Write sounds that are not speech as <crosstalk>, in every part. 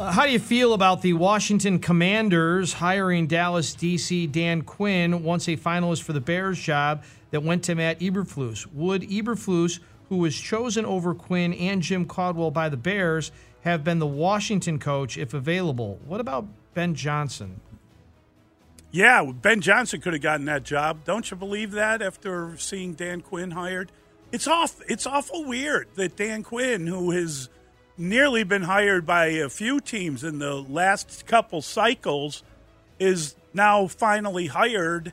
Uh, how do you feel about the Washington Commanders hiring Dallas DC Dan Quinn, once a finalist for the Bears job, that went to Matt Eberflus? Would Eberflus, who was chosen over Quinn and Jim Caldwell by the Bears, have been the Washington coach if available? What about Ben Johnson? Yeah, Ben Johnson could have gotten that job. Don't you believe that after seeing Dan Quinn hired? It's off. It's awful weird that Dan Quinn, who has nearly been hired by a few teams in the last couple cycles, is now finally hired,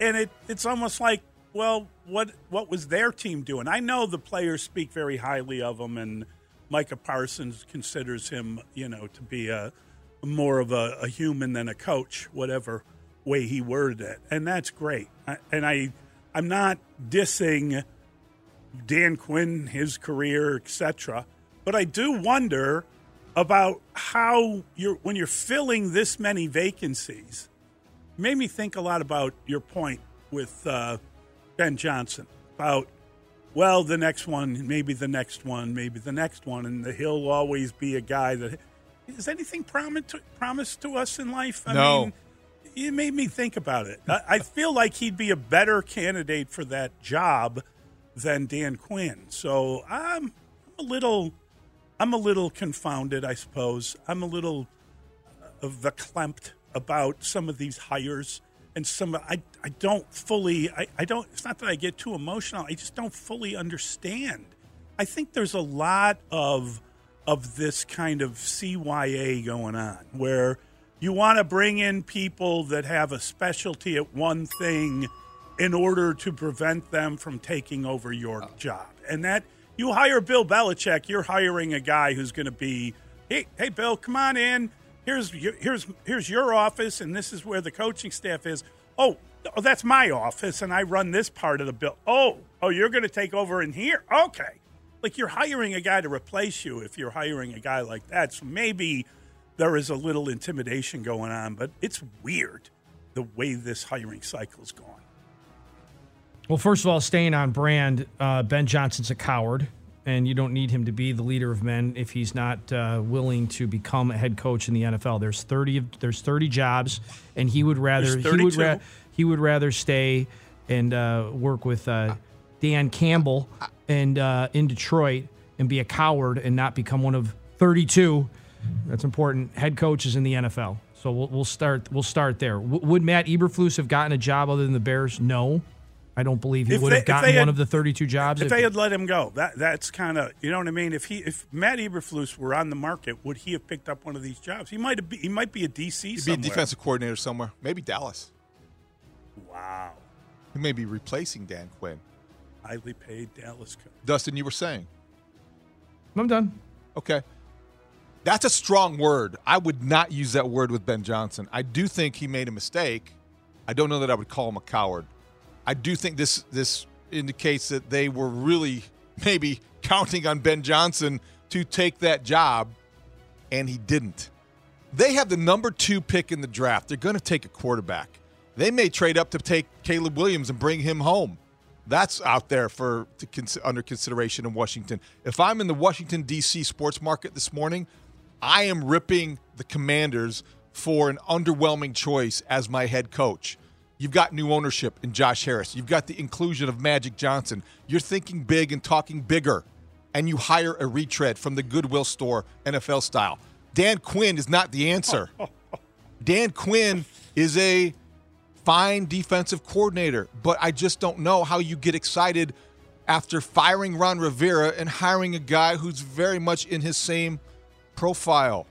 and it it's almost like, well, what what was their team doing? I know the players speak very highly of him, and Micah Parsons considers him, you know, to be a more of a, a human than a coach, whatever way he worded it, and that's great. I, and I I'm not dissing Dan Quinn, his career, etc. But I do wonder about how you're when you're filling this many vacancies. Made me think a lot about your point with uh, Ben Johnson about well, the next one, maybe the next one, maybe the next one, and he'll always be a guy that is anything promised to, promised to us in life. I no. mean, it made me think about it. I, I feel like he'd be a better candidate for that job than Dan Quinn. So I'm a little I'm a little confounded, I suppose. I'm a little uh, verklempt about some of these hires and some I, I don't fully I, I don't it's not that I get too emotional. I just don't fully understand. I think there's a lot of of this kind of CYA going on where you want to bring in people that have a specialty at one thing in order to prevent them from taking over your job. And that you hire Bill Belichick, you're hiring a guy who's going to be, hey, hey, Bill, come on in. Here's here's here's your office, and this is where the coaching staff is. Oh, oh, that's my office, and I run this part of the bill. Oh, oh, you're going to take over in here? Okay, like you're hiring a guy to replace you if you're hiring a guy like that. So maybe there is a little intimidation going on, but it's weird the way this hiring cycle is going. Well, first of all, staying on brand, uh, Ben Johnson's a coward, and you don't need him to be the leader of men if he's not uh, willing to become a head coach in the NFL. There's thirty. There's thirty jobs, and he would rather he would ra- he would rather stay and uh, work with uh, Dan Campbell and uh, in Detroit and be a coward and not become one of 32. That's important. Head coaches in the NFL. So we'll, we'll start. We'll start there. W- would Matt Eberflus have gotten a job other than the Bears? No. I don't believe he if would they, have gotten had, one of the 32 jobs. If, if they had let him go, that that's kind of you know what I mean. If he if Matt Eberflus were on the market, would he have picked up one of these jobs? He might have. Be, he might be a DC. He'd somewhere. be a defensive coordinator somewhere. Maybe Dallas. Wow. He may be replacing Dan Quinn. Highly paid Dallas coach. Dustin, you were saying. I'm done. Okay. That's a strong word. I would not use that word with Ben Johnson. I do think he made a mistake. I don't know that I would call him a coward. I do think this this indicates that they were really maybe counting on Ben Johnson to take that job, and he didn't. They have the number two pick in the draft. They're going to take a quarterback. They may trade up to take Caleb Williams and bring him home. That's out there for to, under consideration in Washington. If I'm in the Washington D.C. sports market this morning, I am ripping the Commanders for an underwhelming choice as my head coach. You've got new ownership in Josh Harris. You've got the inclusion of Magic Johnson. You're thinking big and talking bigger. And you hire a retread from the Goodwill store, NFL style. Dan Quinn is not the answer. <laughs> Dan Quinn is a fine defensive coordinator, but I just don't know how you get excited after firing Ron Rivera and hiring a guy who's very much in his same profile.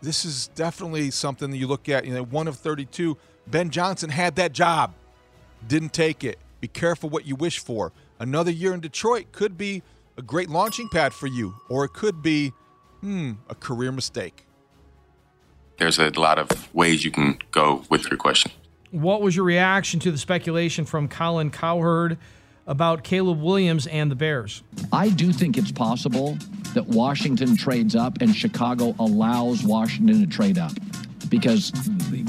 This is definitely something that you look at. You know, one of 32 Ben Johnson had that job, didn't take it. Be careful what you wish for. Another year in Detroit could be a great launching pad for you, or it could be hmm, a career mistake. There's a lot of ways you can go with your question. What was your reaction to the speculation from Colin Cowherd about Caleb Williams and the Bears? I do think it's possible that Washington trades up and Chicago allows Washington to trade up because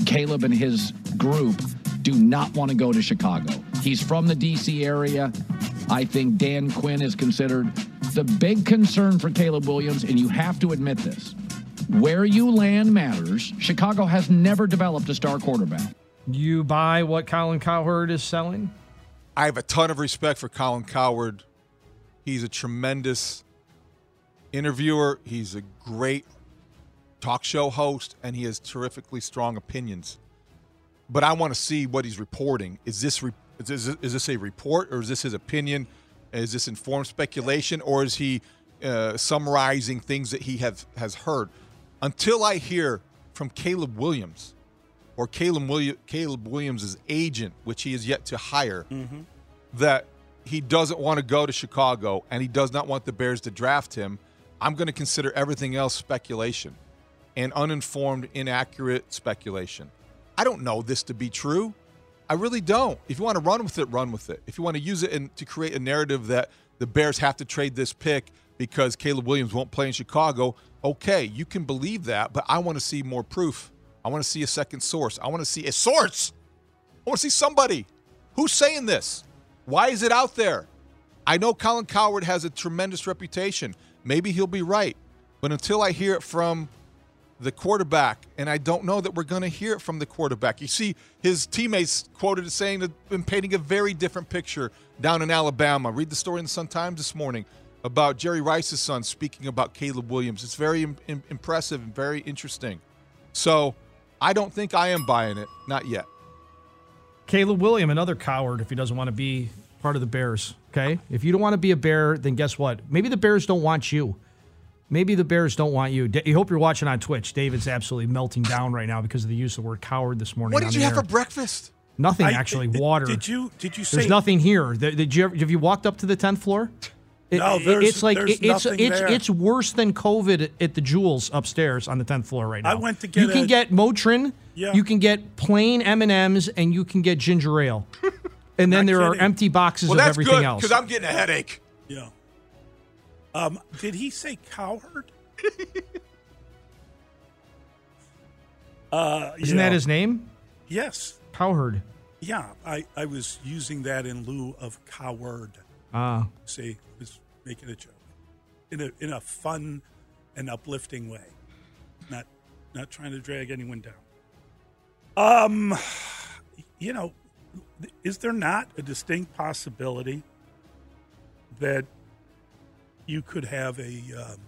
Caleb and his group do not want to go to Chicago. He's from the D.C. area. I think Dan Quinn is considered the big concern for Caleb Williams, and you have to admit this. Where you land matters. Chicago has never developed a star quarterback. You buy what Colin Cowherd is selling? I have a ton of respect for Colin Cowherd. He's a tremendous interviewer. He's a great talk show host, and he has terrifically strong opinions. But I want to see what he's reporting. Is this re- is this, is this a report, or is this his opinion? Is this informed speculation, or is he uh, summarizing things that he have has heard? Until I hear from Caleb Williams or Caleb, William, Caleb Williams' agent, which he is yet to hire, mm-hmm. that he doesn't want to go to Chicago and he does not want the Bears to draft him, I'm going to consider everything else speculation and uninformed, inaccurate speculation. I don't know this to be true. I really don't. If you want to run with it, run with it. If you want to use it in, to create a narrative that the Bears have to trade this pick because Caleb Williams won't play in Chicago, okay, you can believe that, but I want to see more proof. I want to see a second source. I want to see a source. I want to see somebody. Who's saying this? Why is it out there? I know Colin Cowherd has a tremendous reputation. Maybe he'll be right. But until I hear it from the quarterback, and I don't know that we're going to hear it from the quarterback. You see, his teammates quoted as saying that been painting a very different picture down in Alabama. Read the story in the Sun Times this morning about Jerry Rice's son speaking about Caleb Williams. It's very Im- impressive and very interesting. So I don't think I am buying it. Not yet. Caleb William, another coward if he doesn't want to be part of the Bears. Okay. If you don't want to be a Bear, then guess what? Maybe the Bears don't want you. Maybe the Bears don't want you. I hope you're watching on Twitch. David's absolutely melting down right now because of the use of the word coward this morning. What did you have for breakfast? Nothing, I, actually. water. Did you? Did you say? There's nothing here. Did you? Ever, have you walked up to the tenth floor? It, no, there's, it's like there's it's it's there. it's worse than COVID at the Jewels upstairs on the tenth floor right now. I went to get. You can a, get Motrin. Yeah. You can get plain M and M's, and you can get ginger ale. <laughs> and then there kidding. are empty boxes well, of everything good, else. Because I'm getting a headache. Yeah. Um, did he say cowherd? <laughs> uh, Isn't that his name? Yes. Cowherd. Yeah, I, I was using that in lieu of coward. Ah. See, I was making a joke in a in a fun and uplifting way, not not trying to drag anyone down. Um, you know, is there not a distinct possibility that you could have a um,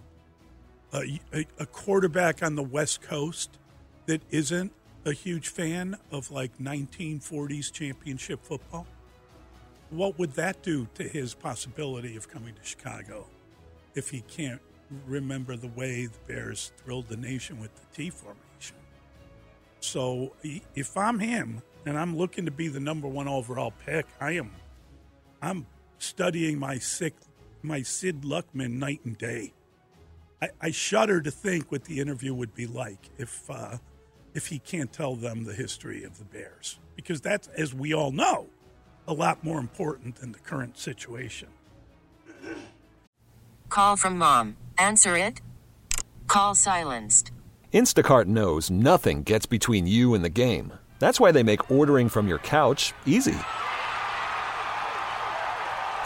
a, a quarterback on the West Coast that isn't a huge fan of like 1940s championship football? What would that do to his possibility of coming to Chicago if he can't remember the way the Bears thrilled the nation with the T formation? So if I'm him and I'm looking to be the number one overall pick, I am I'm studying my sick my Sid Luckman night and day. I, I shudder to think what the interview would be like if uh, if he can't tell them the history of the Bears, because that's, as we all know, a lot more important than the current situation. Call from mom. Answer it. Call silenced. Instacart knows nothing gets between you and the game. That's why they make ordering from your couch easy.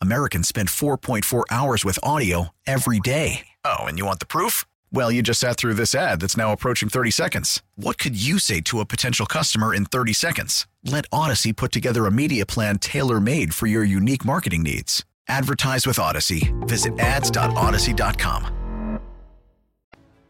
Americans spend 4.4 hours with audio every day. Oh, and you want the proof? Well, you just sat through this ad that's now approaching 30 seconds. What could you say to a potential customer in 30 seconds? Let Audacy put together a media plan tailor made for your unique marketing needs. Advertise with Audacy. Visit ads.audacy.com.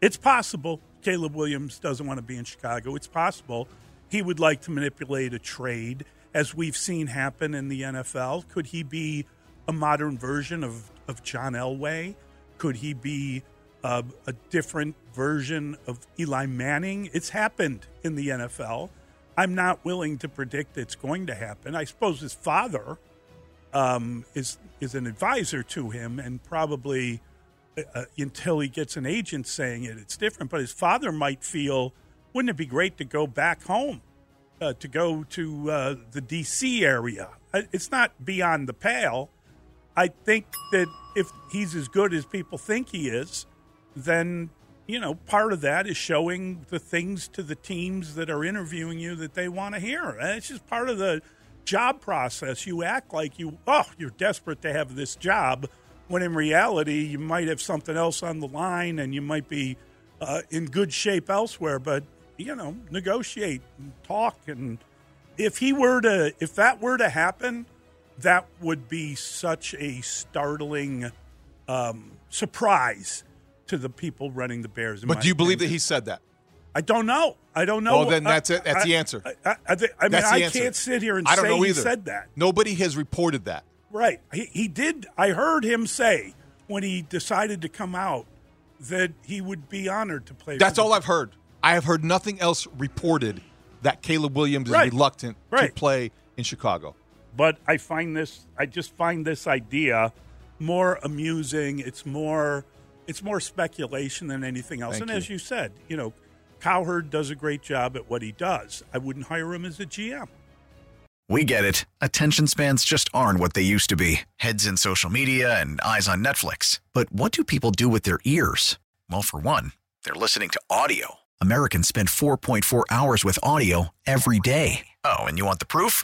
It's possible. Caleb Williams doesn't want to be in Chicago. It's possible he would like to manipulate a trade, as we've seen happen in the NFL. Could he be a modern version of, of John Elway? Could he be uh, a different version of Eli Manning? It's happened in the NFL. I'm not willing to predict it's going to happen. I suppose his father um, is is an advisor to him, and probably uh, uh, until he gets an agent saying it, it's different. But his father might feel, wouldn't it be great to go back home, uh, to go to uh, the D.C. area? It's not beyond the pale. I think that if he's as good as people think he is, then you know part of that is showing the things to the teams that are interviewing you that they want to hear. And it's just part of the job process. You act like you oh you're desperate to have this job, when in reality you might have something else on the line and you might be uh, in good shape elsewhere. But you know, negotiate, and talk, and if he were to if that were to happen, that would be such a startling um, surprise to the people running the Bears. But do you believe that he said that? I don't know. I don't know. Oh, then that's it. That's I, the answer. I, I, I, mean, I answer. can't sit here and I don't say know he said that. Nobody has reported that. Right. He, he did. I heard him say when he decided to come out that he would be honored to play. That's the- all I've heard. I have heard nothing else reported that Caleb Williams is Right. reluctant to play in Chicago. But I find this. I just find this idea more amusing. It's more. It's more speculation than anything else. Thank and you. as you said, you know, Cowherd does a great job at what he does. I wouldn't hire him as a GM. We get it. Attention spans just aren't what they used to be heads in social media and eyes on Netflix. But what do people do with their ears? Well, for one, they're listening to audio. Americans spend 4.4 hours with audio every day. Oh, and you want the proof?